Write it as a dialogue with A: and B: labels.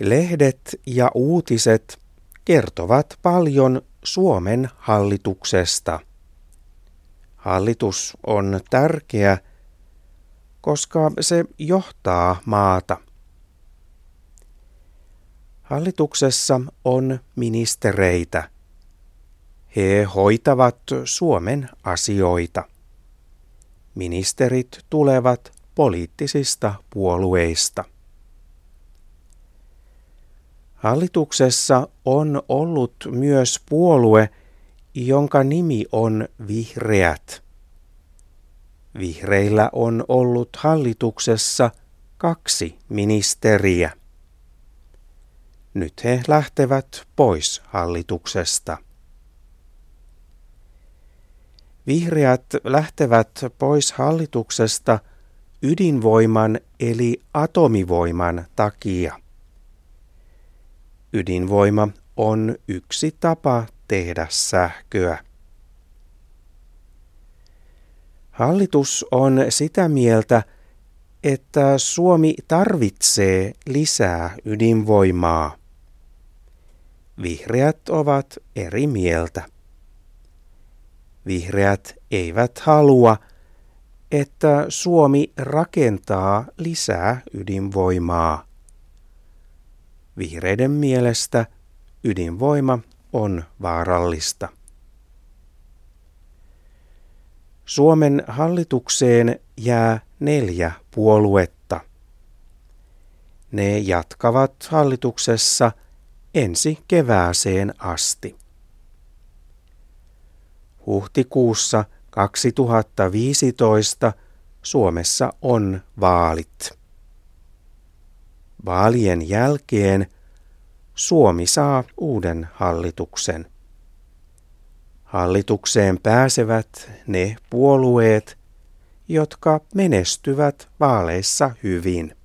A: Lehdet ja uutiset kertovat paljon Suomen hallituksesta. Hallitus on tärkeä, koska se johtaa maata. Hallituksessa on ministereitä. He hoitavat Suomen asioita. Ministerit tulevat poliittisista puolueista. Hallituksessa on ollut myös puolue, jonka nimi on Vihreät. Vihreillä on ollut hallituksessa kaksi ministeriä. Nyt he lähtevät pois hallituksesta. Vihreät lähtevät pois hallituksesta ydinvoiman eli atomivoiman takia. Ydinvoima on yksi tapa tehdä sähköä. Hallitus on sitä mieltä, että Suomi tarvitsee lisää ydinvoimaa. Vihreät ovat eri mieltä. Vihreät eivät halua, että Suomi rakentaa lisää ydinvoimaa. Vihreiden mielestä ydinvoima on vaarallista. Suomen hallitukseen jää neljä puoluetta. Ne jatkavat hallituksessa ensi kevääseen asti. Huhtikuussa 2015 Suomessa on vaalit. Vaalien jälkeen Suomi saa uuden hallituksen. Hallitukseen pääsevät ne puolueet, jotka menestyvät vaaleissa hyvin.